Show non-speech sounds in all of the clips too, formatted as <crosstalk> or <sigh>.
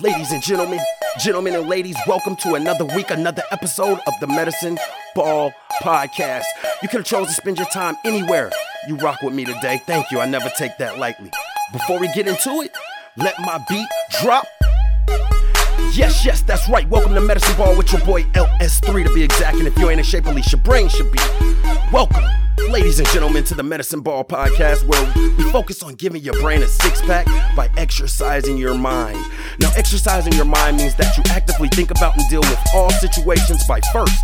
Ladies and gentlemen, gentlemen and ladies, welcome to another week, another episode of the Medicine Ball Podcast. You could have chosen to spend your time anywhere. You rock with me today. Thank you. I never take that lightly. Before we get into it, let my beat drop. Yes, yes, that's right. Welcome to Medicine Ball with your boy LS3 to be exact. And if you ain't in shape, at least your brain should be. Welcome, ladies and gentlemen, to the Medicine Ball podcast where we focus on giving your brain a six pack by exercising your mind. Now, exercising your mind means that you actively think about and deal with all situations by first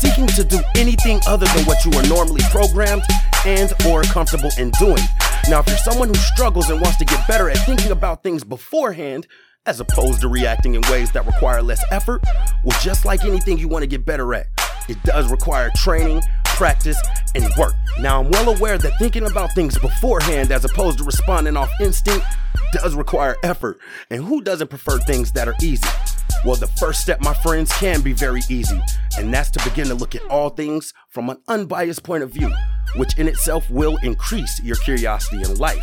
seeking to do anything other than what you are normally programmed and or comfortable in doing. Now, if you're someone who struggles and wants to get better at thinking about things beforehand, as opposed to reacting in ways that require less effort, well, just like anything you want to get better at, it does require training, practice, and work. Now, I'm well aware that thinking about things beforehand as opposed to responding off instinct does require effort. And who doesn't prefer things that are easy? Well, the first step, my friends, can be very easy, and that's to begin to look at all things from an unbiased point of view, which in itself will increase your curiosity in life.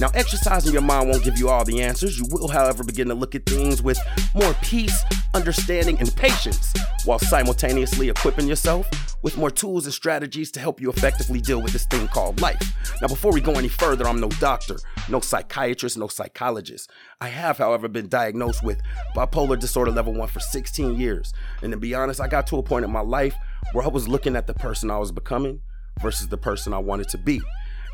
Now, exercising your mind won't give you all the answers. You will, however, begin to look at things with more peace, understanding, and patience, while simultaneously equipping yourself with more tools and strategies to help you effectively deal with this thing called life. Now, before we go any further, I'm no doctor, no psychiatrist, no psychologist. I have, however, been diagnosed with bipolar disorder level 1 for 16 years. And to be honest, I got to a point in my life where I was looking at the person I was becoming versus the person I wanted to be.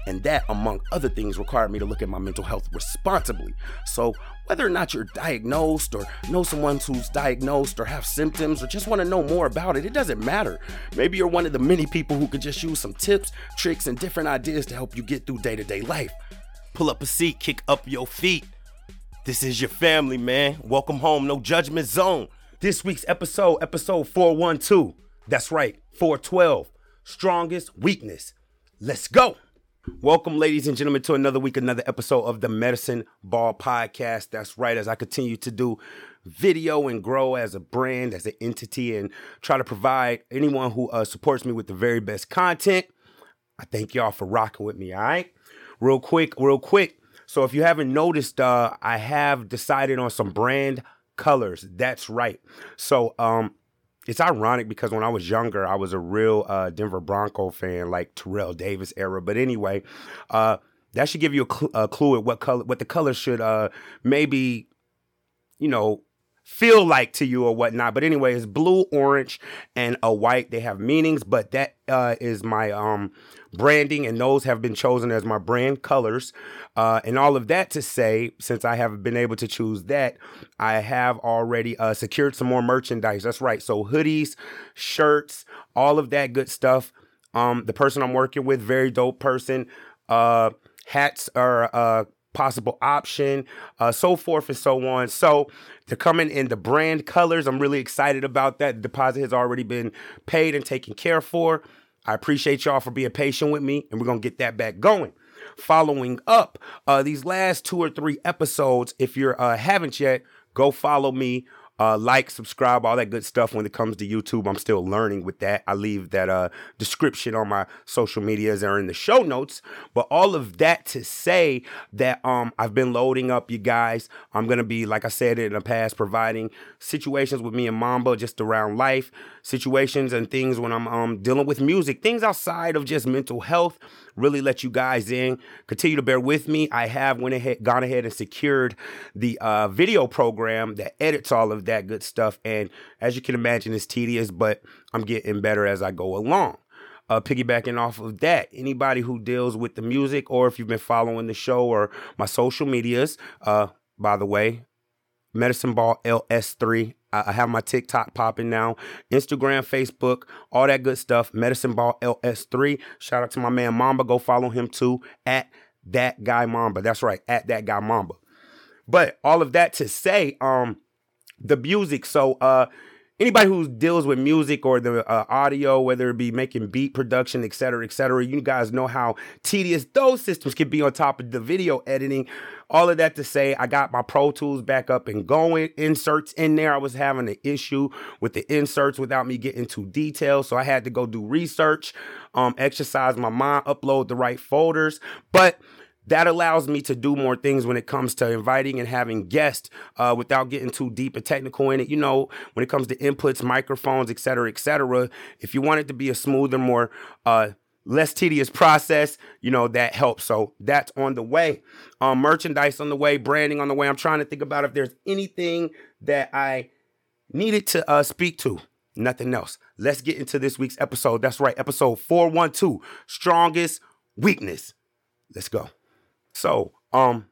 And that, among other things, required me to look at my mental health responsibly. So, whether or not you're diagnosed or know someone who's diagnosed or have symptoms or just want to know more about it, it doesn't matter. Maybe you're one of the many people who could just use some tips, tricks, and different ideas to help you get through day to day life. Pull up a seat, kick up your feet. This is your family, man. Welcome home, no judgment zone. This week's episode, episode 412. That's right, 412. Strongest weakness. Let's go. Welcome, ladies and gentlemen, to another week, another episode of the Medicine Ball Podcast. That's right, as I continue to do video and grow as a brand, as an entity, and try to provide anyone who uh, supports me with the very best content. I thank y'all for rocking with me, all right? Real quick, real quick. So, if you haven't noticed, uh, I have decided on some brand colors. That's right. So, um, it's ironic because when I was younger, I was a real uh, Denver Bronco fan, like Terrell Davis era. But anyway, uh, that should give you a, cl- a, clue at what color, what the color should uh, maybe, you know, feel like to you or whatnot. But anyway, it's blue, orange, and a white. They have meanings, but that uh, is my um, branding, and those have been chosen as my brand colors. Uh, and all of that to say, since I have been able to choose that, I have already uh, secured some more merchandise. That's right. So hoodies, shirts, all of that good stuff. Um, the person I'm working with, very dope person. Uh, hats are a possible option, uh, so forth and so on. So they're coming in the brand colors. I'm really excited about that. The deposit has already been paid and taken care for. I appreciate y'all for being patient with me, and we're gonna get that back going. Following up uh, these last two or three episodes, if you uh, haven't yet, go follow me uh, like, subscribe, all that good stuff. When it comes to YouTube, I'm still learning with that. I leave that uh, description on my social medias or in the show notes. But all of that to say that um, I've been loading up you guys. I'm gonna be, like I said in the past, providing situations with me and Mamba just around life, situations and things when I'm um, dealing with music, things outside of just mental health really let you guys in. Continue to bear with me. I have went ahead, gone ahead and secured the uh, video program that edits all of that good stuff. And as you can imagine, it's tedious, but I'm getting better as I go along. Uh, piggybacking off of that, anybody who deals with the music, or if you've been following the show or my social medias, uh, by the way, Medicine Ball LS3 I have my TikTok popping now, Instagram, Facebook, all that good stuff. Medicine Ball LS3. Shout out to my man Mamba. Go follow him too at that guy Mamba. That's right, at that guy Mamba. But all of that to say, um, the music. So, uh, anybody who deals with music or the uh, audio, whether it be making beat production, et cetera, et cetera, you guys know how tedious those systems can be on top of the video editing. All of that to say, I got my Pro Tools back up and going. Inserts in there. I was having an issue with the inserts without me getting too detailed. So I had to go do research, um, exercise my mind, upload the right folders. But that allows me to do more things when it comes to inviting and having guests uh, without getting too deep and technical in it. You know, when it comes to inputs, microphones, et cetera, et cetera. If you want it to be a smoother, more uh, less tedious process, you know, that helps. So that's on the way. Um, merchandise on the way, branding on the way. I'm trying to think about if there's anything that I needed to uh, speak to. Nothing else. Let's get into this week's episode. That's right, episode 412 Strongest Weakness. Let's go. So, um,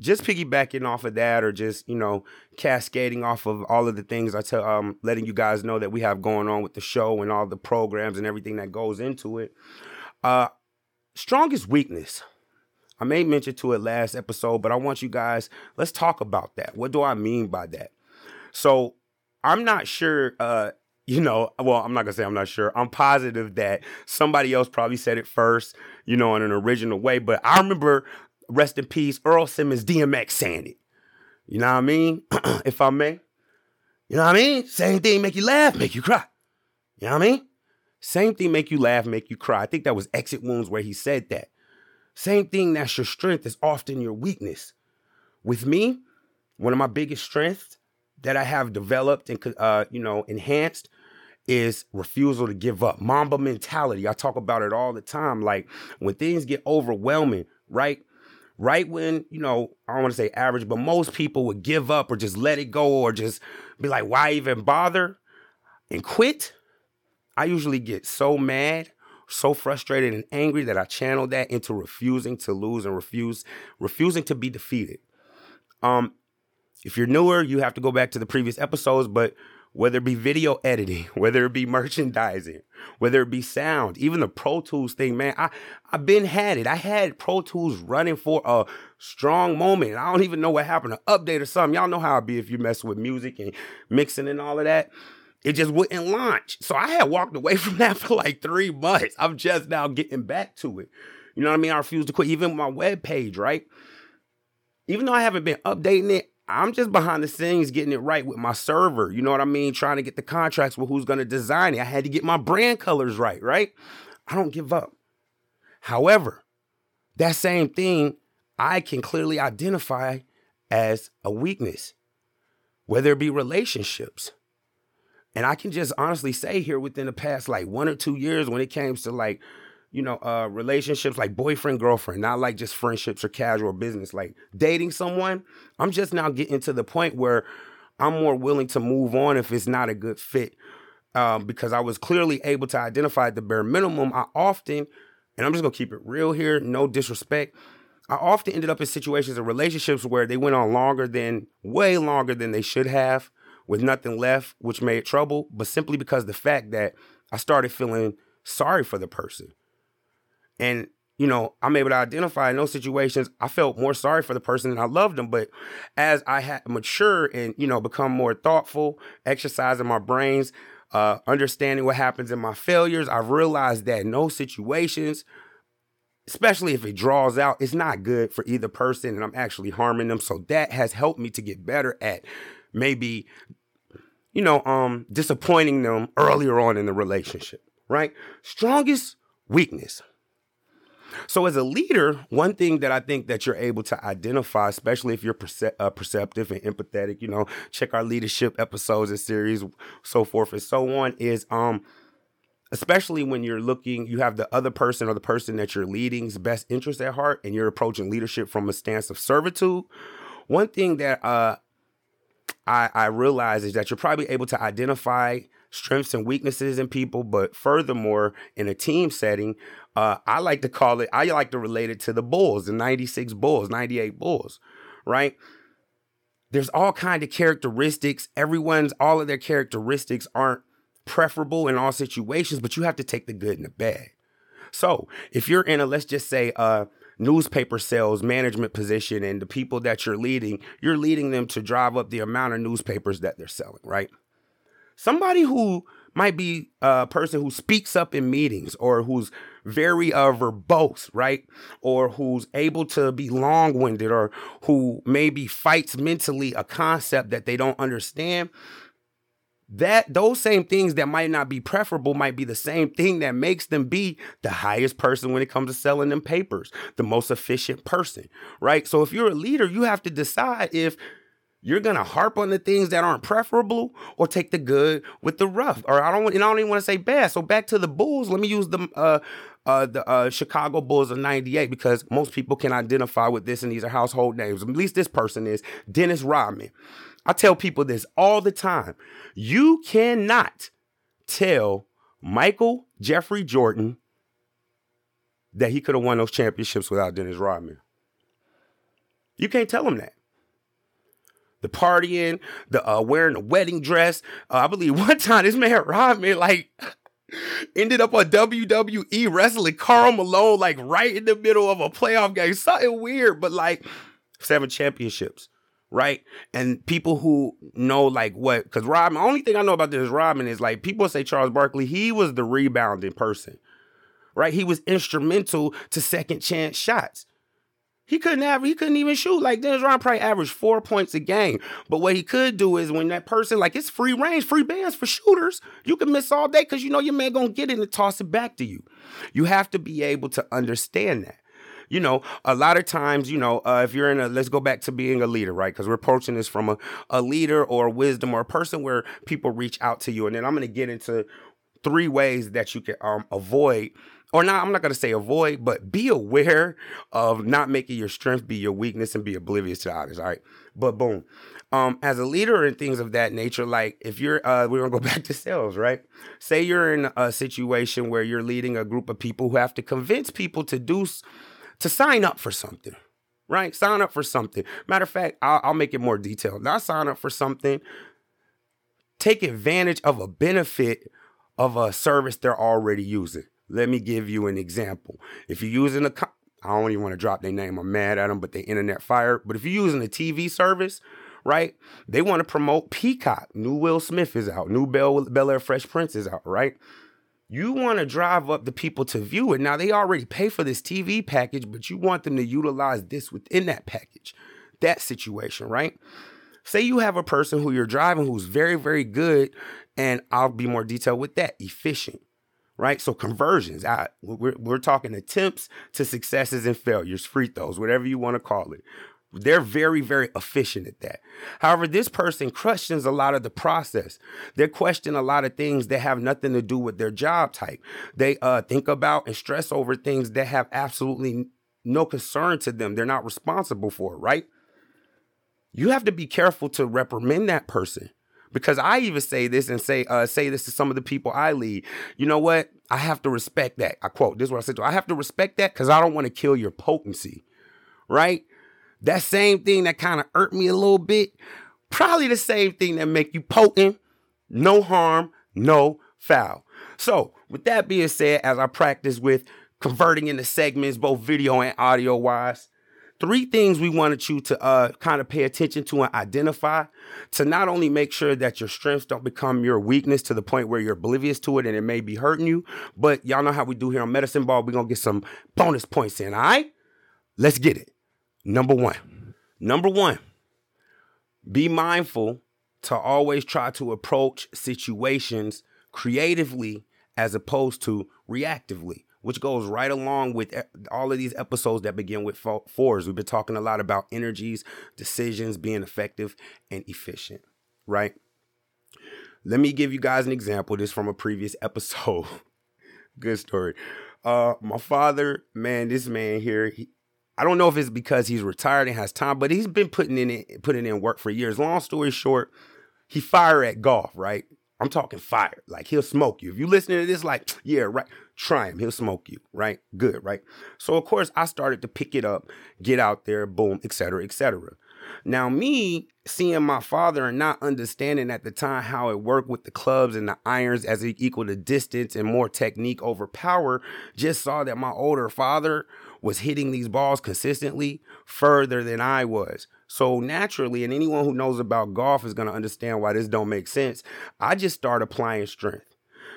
just piggybacking off of that, or just you know, cascading off of all of the things I tell, um, letting you guys know that we have going on with the show and all the programs and everything that goes into it. Uh, strongest weakness. I made mention to it last episode, but I want you guys. Let's talk about that. What do I mean by that? So, I'm not sure. Uh, you know, well, I'm not gonna say I'm not sure. I'm positive that somebody else probably said it first, you know, in an original way. But I remember rest in peace, Earl Simmons, DMX it. You know what I mean? <clears throat> if I may. You know what I mean? Same thing make you laugh, make you cry. You know what I mean? Same thing make you laugh, make you cry. I think that was Exit Wounds where he said that. Same thing that's your strength is often your weakness. With me, one of my biggest strengths that I have developed and uh, you know enhanced is refusal to give up. Mamba mentality. I talk about it all the time. Like when things get overwhelming, right? Right when, you know, I don't want to say average, but most people would give up or just let it go or just be like, why even bother and quit. I usually get so mad, so frustrated and angry that I channel that into refusing to lose and refuse, refusing to be defeated. Um, if you're newer, you have to go back to the previous episodes, but whether it be video editing, <laughs> whether it be merchandising, whether it be sound, even the Pro Tools thing, man, I, I've been had it. I had Pro Tools running for a strong moment. I don't even know what happened, an update or something. Y'all know how it be if you mess with music and mixing and all of that. It just wouldn't launch. So I had walked away <laughs> from that for like three months. I'm just now getting back to it. You know what I mean? I refuse to quit. Even my web page, right? Even though I haven't been updating it, I'm just behind the scenes getting it right with my server. You know what I mean? Trying to get the contracts with who's going to design it. I had to get my brand colors right, right? I don't give up. However, that same thing I can clearly identify as a weakness, whether it be relationships. And I can just honestly say here within the past like one or two years when it came to like you know, uh, relationships like boyfriend, girlfriend, not like just friendships or casual business, like dating someone. I'm just now getting to the point where I'm more willing to move on if it's not a good fit. Um, because I was clearly able to identify the bare minimum. I often, and I'm just gonna keep it real here, no disrespect. I often ended up in situations of relationships where they went on longer than, way longer than they should have, with nothing left, which made trouble, but simply because the fact that I started feeling sorry for the person. And you know, I'm able to identify in those situations. I felt more sorry for the person and I loved them. But as I had mature and, you know, become more thoughtful, exercising my brains, uh, understanding what happens in my failures, I've realized that in those situations, especially if it draws out, it's not good for either person and I'm actually harming them. So that has helped me to get better at maybe, you know, um, disappointing them earlier on in the relationship, right? Strongest weakness so as a leader, one thing that I think that you're able to identify, especially if you're perce- uh, perceptive and empathetic, you know, check our leadership episodes and series, so forth and so on, is um, especially when you're looking, you have the other person or the person that you're leading's best interest at heart, and you're approaching leadership from a stance of servitude. One thing that uh, I, I realize is that you're probably able to identify strengths and weaknesses in people, but furthermore, in a team setting, uh, I like to call it, I like to relate it to the Bulls, the 96 Bulls, 98 Bulls, right? There's all kind of characteristics. Everyone's, all of their characteristics aren't preferable in all situations, but you have to take the good and the bad. So if you're in a, let's just say, a newspaper sales management position and the people that you're leading, you're leading them to drive up the amount of newspapers that they're selling, right? Somebody who might be a person who speaks up in meetings or who's very uh, verbose, right? Or who's able to be long winded or who maybe fights mentally a concept that they don't understand. that those same things that might not be preferable might be the same thing that makes them be the highest person when it comes to selling them papers, the most efficient person, right? So if you're a leader, you have to decide if you're gonna harp on the things that aren't preferable or take the good with the rough. Or I don't and I don't even want to say bad. So back to the Bulls, let me use the uh uh, the uh, Chicago Bulls of 98 because most people can identify with this and these are household names. At least this person is Dennis Rodman. I tell people this all the time. You cannot tell Michael Jeffrey Jordan that he could have won those championships without Dennis Rodman. You can't tell him that the partying, the uh, wearing the wedding dress. Uh, I believe <laughs> one time this man Rodman like <laughs> ended up on WWE wrestling Karl Malone like right in the middle of a playoff game. Something weird, but like seven championships, right? And people who know like what, because Rob, the only thing I know about this Rodman is like people say Charles Barkley, he was the rebounding person, right? He was instrumental to second chance shots. He couldn't have, he couldn't even shoot. Like Dennis Rodman probably averaged four points a game. But what he could do is when that person, like it's free range, free bands for shooters, you can miss all day because you know your man gonna get it and toss it back to you. You have to be able to understand that. You know, a lot of times, you know, uh, if you're in a, let's go back to being a leader, right? Because we're approaching this from a, a leader or wisdom or a person where people reach out to you. And then I'm going to get into three ways that you can um, avoid or not, I'm not going to say avoid, but be aware of not making your strength be your weakness and be oblivious to others. All right. But boom. Um, as a leader and things of that nature, like if you're, uh, we're gonna go <laughs> back to sales, right? Say you're in a situation where you're leading a group of people who have to convince people to do, to sign up for something, right? Sign up for something. Matter of fact, I'll, I'll make it more detailed. Not sign up for something, take advantage of a benefit of a service they're already using. Let me give you an example. If you're using a, I don't even want to drop their name. I'm mad at them, but they internet fire. But if you're using a TV service, right? They want to promote Peacock. New Will Smith is out. New Bel Bel Air Fresh Prince is out, right? You want to drive up the people to view it. Now they already pay for this TV package, but you want them to utilize this within that package. That situation, right? Say you have a person who you're driving who's very, very good, and I'll be more detailed with that, efficient right? So conversions, I, we're, we're talking attempts to successes and failures, free throws, whatever you want to call it. They're very, very efficient at that. However, this person questions a lot of the process. They question a lot of things that have nothing to do with their job type. They uh, think about and stress over things that have absolutely no concern to them. They're not responsible for, right? You have to be careful to reprimand that person because I even say this and say uh, say this to some of the people I lead. You know what? I have to respect that. I quote this is what I said to I have to respect that because I don't want to kill your potency, right? That same thing that kind of hurt me a little bit, probably the same thing that make you potent. No harm, no foul. So, with that being said, as I practice with converting into segments, both video and audio wise, three things we wanted you to uh, kind of pay attention to and identify to not only make sure that your strengths don't become your weakness to the point where you're oblivious to it and it may be hurting you, but y'all know how we do here on Medicine Ball. We're going to get some bonus points in, all right? Let's get it. Number one. Number one, be mindful to always try to approach situations creatively as opposed to reactively which goes right along with all of these episodes that begin with fours. We've been talking a lot about energies, decisions, being effective and efficient, right? Let me give you guys an example. This from a previous <laughs> episode. Good story. Uh, my father, man, this man here, he, I don't know if it's because he's retired and has time, but he's been putting in putting in work for years. Long story short, he fired at golf, right? I'm talking fire. Like he'll smoke you. If you listening to this, like, <tsk> yeah, right. Try him. He'll smoke you. Right? Good, right? So of course I started to pick it up, get out there, boom, etc., etc. Now, me seeing my father and not understanding at the time how it worked with the clubs and the irons as it equal to distance and more technique over power, just saw that my older father was hitting these balls consistently further than I was. So naturally, and anyone who knows about golf is going to understand why this don't make sense. I just start applying strength.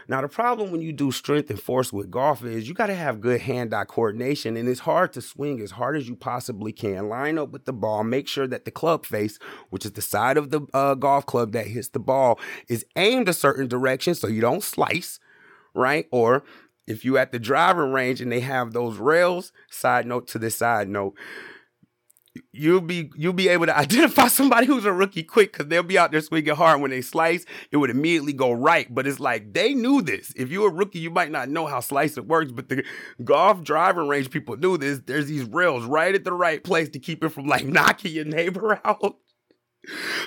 Now, the problem when you do strength and force with golf is you got to have good hand eye coordination, and it's hard to swing as hard as you possibly can. Line up with the ball, make sure that the club face, which is the side of the uh, golf club that hits the ball, is aimed a certain direction so you don't slice, right? Or if you at the driving range and they have those rails, side note to this side note, you'll be you'll be able to <laughs> identify somebody who's a rookie quick because they'll be out there swinging hard. When they slice, it would immediately go right. But it's like they knew this. If you're a rookie, you might not know how slicing works, but the golf driving range people knew this. There's these rails right at the right place to keep it from like <laughs> knocking your neighbor out.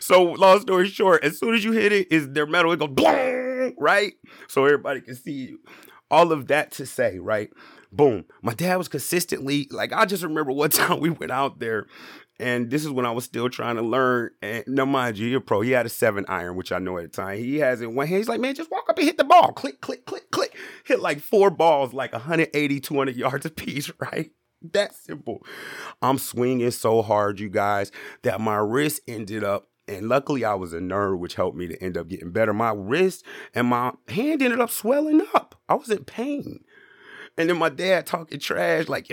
So long story short, as soon as you hit it, is their metal, it goes <laughs> right? So everybody can see you. All of that to say, right? Boom. My dad was consistently like, I just remember one <laughs> time we went out there and this is when I was still trying to learn. And no, mind you, you're pro. He had a seven iron, which I know at the time. He has it one hand. He's like, man, just walk up and hit the ball. Click, click, click, click. Hit like four balls, like 180, 200 yards <laughs> a piece, right? That simple. I'm swinging so hard, you guys, that my wrist ended up and luckily, I was a nerd, which helped me to end up getting better. My wrist and my hand ended up swelling up. I was in pain. And then my dad talking trash, like,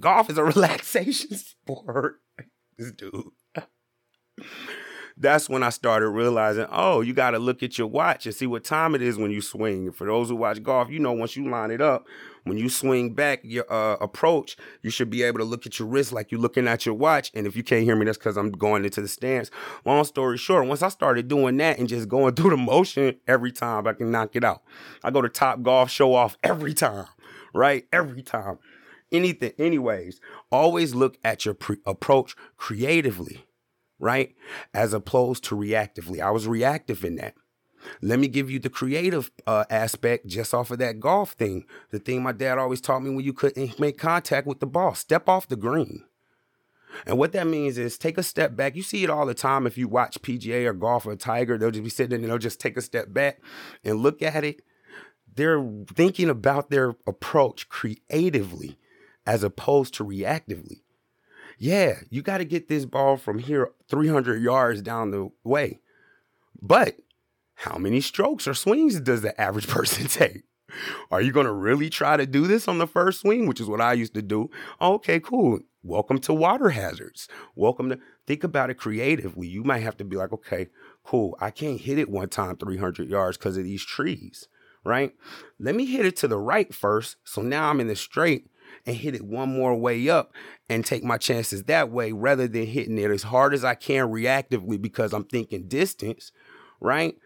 golf is a <laughs> relaxation sport. this dude. That's when I started realizing, oh, you got to look at your watch and see what time it is when you swing. For those who watch golf, you know, once you line it up, when you swing back your uh, approach, you should be able to look at your wrist like you're looking at your watch. And if you can't hear me, that's because I'm going into the stance. Long story short, once I started doing that and just going <laughs> through the motion every time, I can knock it out. I go to Top Golf, show off <laughs> every time, right? Every time. Anything, anyways, always look at your pre- approach creatively, right? As opposed to reactively. I was reactive in that. Let me give you the creative uh, aspect just off of that golf thing. The thing my dad always taught me when you couldn't <laughs> make contact with the ball, step off the green. And what that means is take a step back. You see it all the time if you watch PGA or golf or Tiger, they'll just be sitting there and they'll just take a step back and look at it. They're thinking about their approach creatively as opposed to reactively. Yeah, you got to get this ball from here 300 yards down the way. But how many strokes or swings does the average <laughs> person take? Are you going to really try to do this on the first swing, which is what I used to do? Okay, cool. Welcome to water hazards. Welcome to think about it creatively. You might have to be like, okay, cool. I can't hit it one time 300 yards because of these trees, right? Let me hit it to the right first. So now I'm in the straight and hit it one more way up and take my chances that way rather than hitting it as hard as I can reactively because I'm thinking distance, right?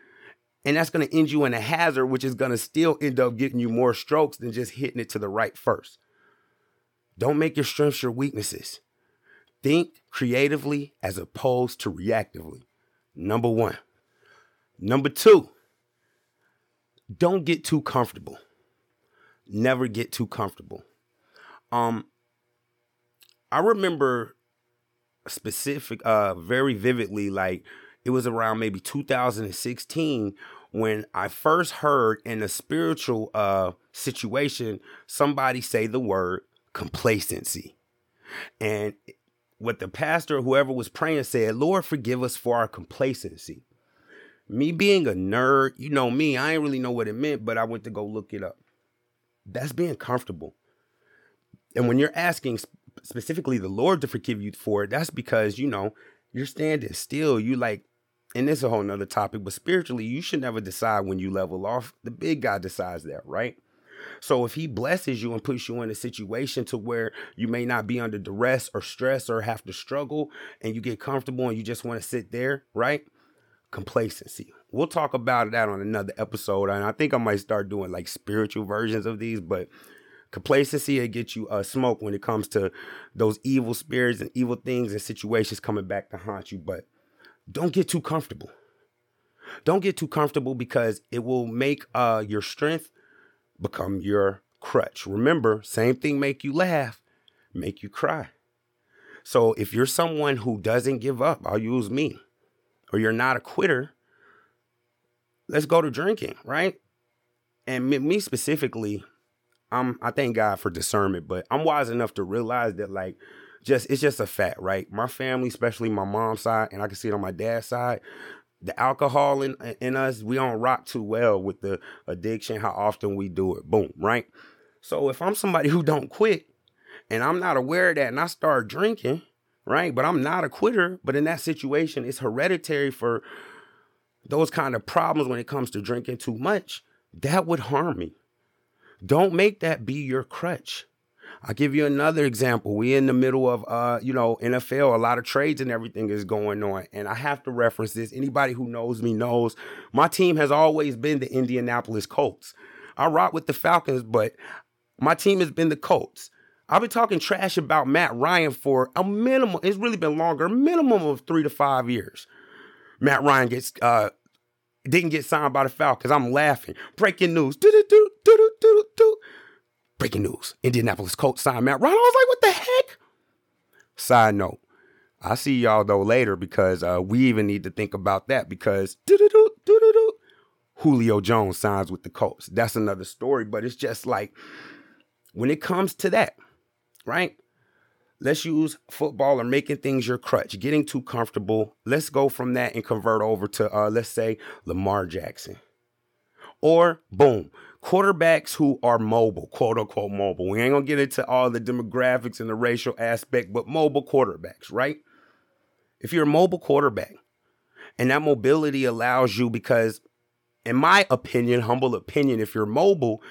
And that's going to end you in a hazard, which is going to still end up getting you more strokes than just hitting it to the right first. Don't make your strengths your weaknesses. Think creatively as opposed to reactively. Number one. Number two, don't get too comfortable. Never get too comfortable. Um, I remember specific, uh, very vividly, like it was around maybe 2016 when I first heard in a spiritual uh situation somebody say the word complacency. And what the pastor, whoever was praying, said, Lord, forgive us for our complacency. Me being a nerd, you know me, I ain't really know what it meant, but I went to go look it up. That's being comfortable. And when you're asking specifically the Lord to forgive you for it, that's because, you know, you're standing still. You like and this is a whole nother topic, but spiritually, you should never decide when you level off. The big guy decides that, right? So if he blesses you and puts you in a situation to where you may not be under duress or stress or have to struggle and you get comfortable and you just want to sit there, right? Complacency. We'll talk about that on another episode. And I think I might start doing like spiritual versions of these, but complacency will get you a uh, smoke when it comes to those evil spirits and evil things and situations coming back to haunt you. But don't get too comfortable. Don't get too comfortable because it will make uh, your strength become your crutch. Remember, same thing make you laugh, make you cry. So if you're someone who doesn't give up, I'll use me, or you're not a quitter, let's go to drinking, right? And me specifically, I'm I thank God for discernment, but I'm wise enough to realize that like just it's just a fact, right? My family, especially my mom's side, and I can see it on my dad's side, the alcohol in in us, we don't rock too well with the addiction, how often we do it. Boom, right? So if I'm somebody who don't quit and I'm not aware of that and I start drinking, right? But I'm not a quitter, but in that situation, it's hereditary for those kind of problems when it comes to drinking too much. That would harm me. Don't make that be your crutch. I'll give you another example. We in the middle of uh, you know, NFL, a lot of trades and everything is going on. And I have to reference this. Anybody who knows me knows my team has always been the Indianapolis Colts. I rock with the Falcons, but my team has been the Colts. I've been talking trash about Matt Ryan for a minimum, it's really been longer, minimum of three to five years. Matt Ryan gets uh didn't get signed by the Falcons. I'm laughing. Breaking news. Breaking news. Indianapolis Colts signed Matt Ryan. I was like, what the heck? Side note. I'll see y'all though later because uh, we even need to think about that because Julio Jones signs with the Colts. That's another story, but it's just like when it comes to that, right? Let's use football or making things your crutch, getting too comfortable. Let's go from that and convert over to, uh, let's say, Lamar Jackson. Or, boom, quarterbacks who are mobile, quote unquote mobile. We ain't gonna get into all the demographics and the racial aspect, but mobile quarterbacks, right? If you're a mobile quarterback and that mobility allows you, because in my opinion, humble opinion, if you're mobile,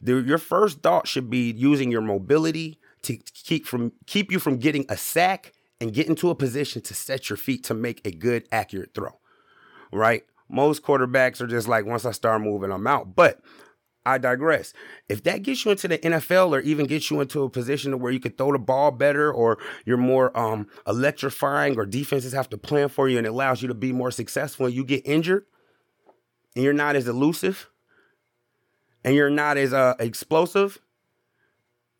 the, your first thought should be using your mobility to keep from keep you from getting a sack and get into a position to set your feet to make a good accurate throw. Right? Most quarterbacks are just like once I start moving, I'm out. But I digress. If that gets you into the NFL or even gets you into a position where you can throw the ball better or you're more um, electrifying or defenses have to plan for you and it allows you to be more successful and you get injured and you're not as elusive and you're not as uh, explosive,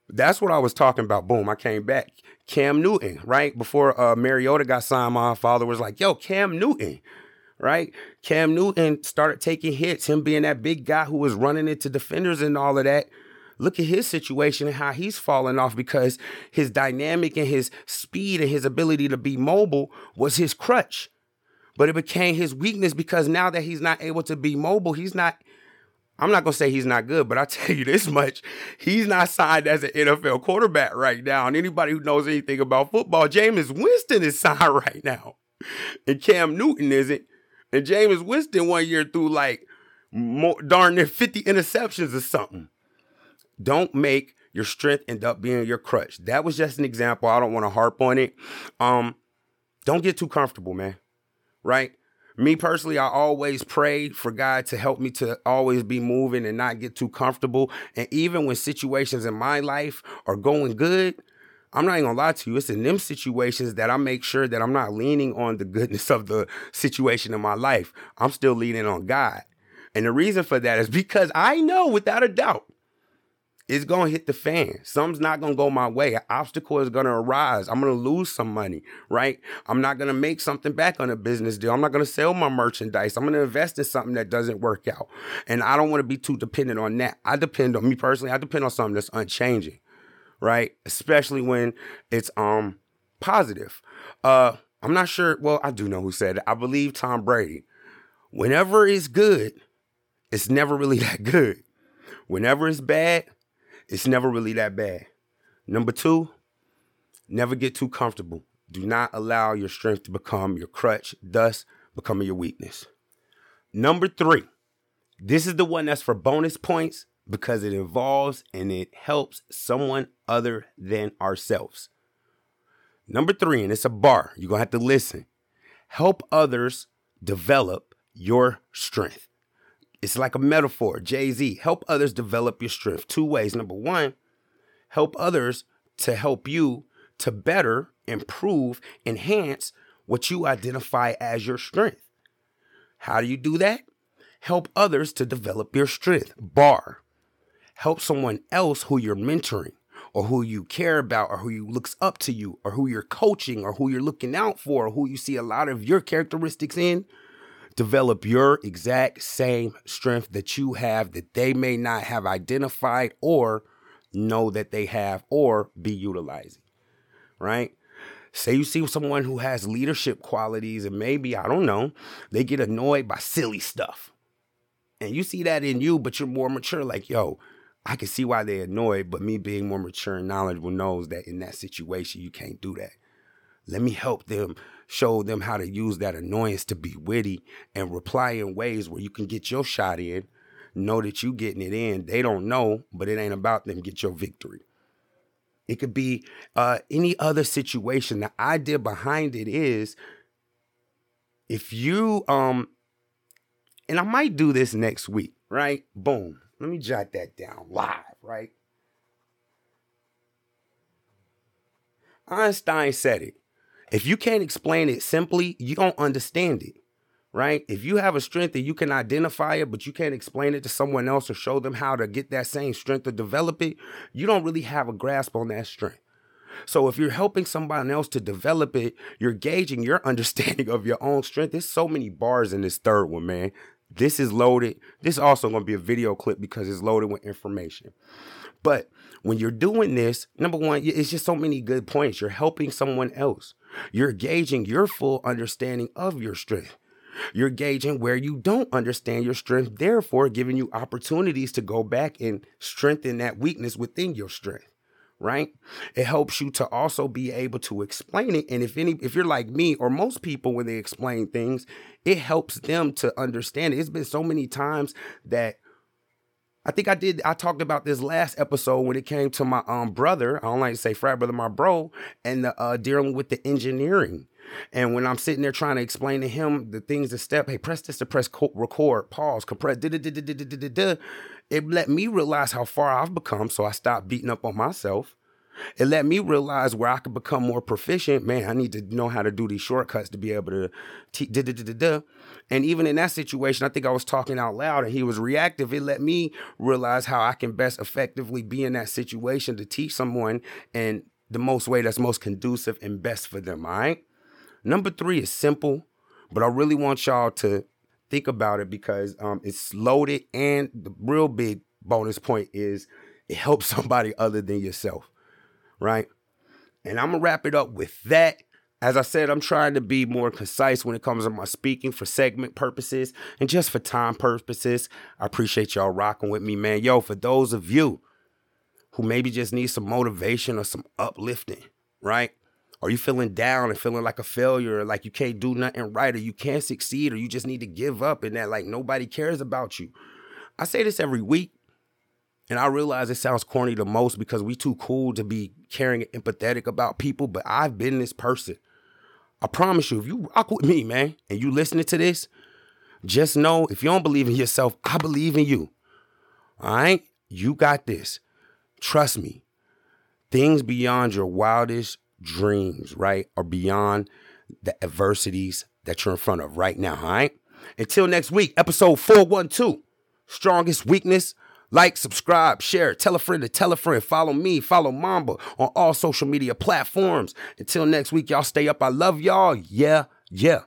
that's what I was talking about. Boom, I came back. Cam Newton, right? Before uh, Mariota got signed, my father was like, yo, Cam Newton, right? Cam Newton started taking hits, him being that big guy who was running into defenders and all of that. Look at his situation and how he's falling off because his dynamic and his speed and his ability to be mobile was his crutch. But it became his weakness because now that he's not able to be mobile, he's not I'm not gonna say he's not good, but I <laughs> tell you this much: he's not signed as an NFL quarterback right now. And anybody who knows anything about football, Jameis Winston is <laughs> signed right now, and Cam Newton isn't. And Jameis Winston one year threw like more, darn near 50 interceptions or something. Don't make your strength end up being your crutch. That was just an example. I don't want to harp on it. Um, don't get too comfortable, man. Right? Me personally, I always pray for God to help me to always be moving and not get too comfortable. And even when situations in my life are going good, I'm not even gonna lie to you. It's in them situations that I make sure that I'm not leaning on the goodness of the situation in my life. I'm still leaning on God. And the reason for that is because I know without a doubt it's gonna hit the fan. Something's not gonna go my way. An obstacle is gonna arise. I'm gonna lose some money, right? I'm not gonna make something back on a business deal. I'm not gonna sell my merchandise. I'm gonna invest in something that doesn't work out. And I don't wanna be too dependent on that. I depend on me personally, I depend on something that's unchanging, right? Especially when it's um positive. Uh I'm not sure. Well, I do know who said it. I believe Tom Brady. Whenever it's good, it's never really <laughs> that good. Whenever it's bad, it's never really that bad. Number two, never get too comfortable. Do not allow your strength to become your crutch, thus becoming your weakness. Number three, this is the one that's for bonus points because it involves and it helps someone other than ourselves. Number three, and it's a bar, you're gonna have to listen. Help others develop your strength. It's like a metaphor. Jay Z, help others develop your strength. Two ways. Number one, help others to help you to better, improve, enhance what you identify as your strength. How do you do that? Help others to develop your strength. Bar. Help someone else who you're mentoring or who you care about or who you looks up to you or who you're coaching or who you're looking out for or who you see a lot of your characteristics in develop your exact same strength that you have that they may not have identified or know that they have or be utilizing. Right? Say you see someone who has leadership qualities and maybe, I don't know, they get annoyed by silly stuff. And you see that in you, but you're more mature, like, yo, I can see why they're annoyed, but me being more mature and knowledgeable knows that in that situation, you can't do that. Let me help them show them how to use that annoyance to be witty and reply in ways where you can get your shot in, know that you getting it in. They don't know, but it ain't about them. Get your victory. It could be uh, any other situation. The idea behind it is if you um and I might do this next week, right? Boom. Let me jot that down live, right? Einstein said it. If you can't explain it simply, you don't understand it, right? If you have a strength and you can identify it, but you can't explain it to someone else or show them how to get that same strength or develop it, you don't really have a grasp on that strength. So if you're helping somebody else to develop it, you're gauging your <laughs> understanding of your own strength. There's so many bars in this third one, man. This is loaded. This is also going to be a video clip because it's loaded with information. But when you're doing this, number one, it's just so many good points. You're helping someone else. You're gauging your full understanding of your strength. You're gauging where you don't understand your strength, therefore giving you opportunities to go back and strengthen that weakness within your strength right it helps you to also be able to explain it and if any if you're like me or most people when they explain things it helps them to understand it it's been so many times that I think I did. I talked about this last episode when it came to my um brother. I don't like to say frat brother, my bro, and the uh, dealing with the engineering. And when I'm sitting there trying to explain to him the things to step, hey, press this to press co- record, pause, compress, it let me realize how far I've become. So I stopped beating up on myself. It let me realize where I could become more proficient. Man, I need to know how to do these shortcuts to be able to. T- and even in that situation, I think I was talking out loud and he was reactive. It let me realize how I can best effectively be in that situation to teach someone and the most way that's most conducive and best for them. All right. Number three is simple, but I really want y'all to think about it because um, it's loaded. And the real big bonus point is it helps <laughs> somebody other than yourself right? And I'm gonna wrap it up with that. As I said, I'm trying to be more concise when it comes to my speaking for segment purposes and just for time purposes. I appreciate y'all rocking with me, man. Yo, for those of you who maybe just need some motivation or some uplifting, right? Are you feeling down and feeling like a failure, or like you can't do nothing right, or you can't succeed, or you just need to give up and that like nobody cares about you? I say this every week. And I realize it sounds corny the most because we too cool to be caring and empathetic about people, but I've been this person. I promise you, if you rock with me, man, and you listening to this, just know if you don't believe in yourself, I believe in you. All right? You got this. Trust me. Things beyond your wildest dreams, right, are beyond the adversities that you're in front of right now, all right? Until next week, episode 412 Strongest Weakness like, subscribe, share, tell a friend to tell a friend. Follow me, follow Mamba on all social media platforms. Until next week, y'all stay up. I love y'all. Yeah, yeah.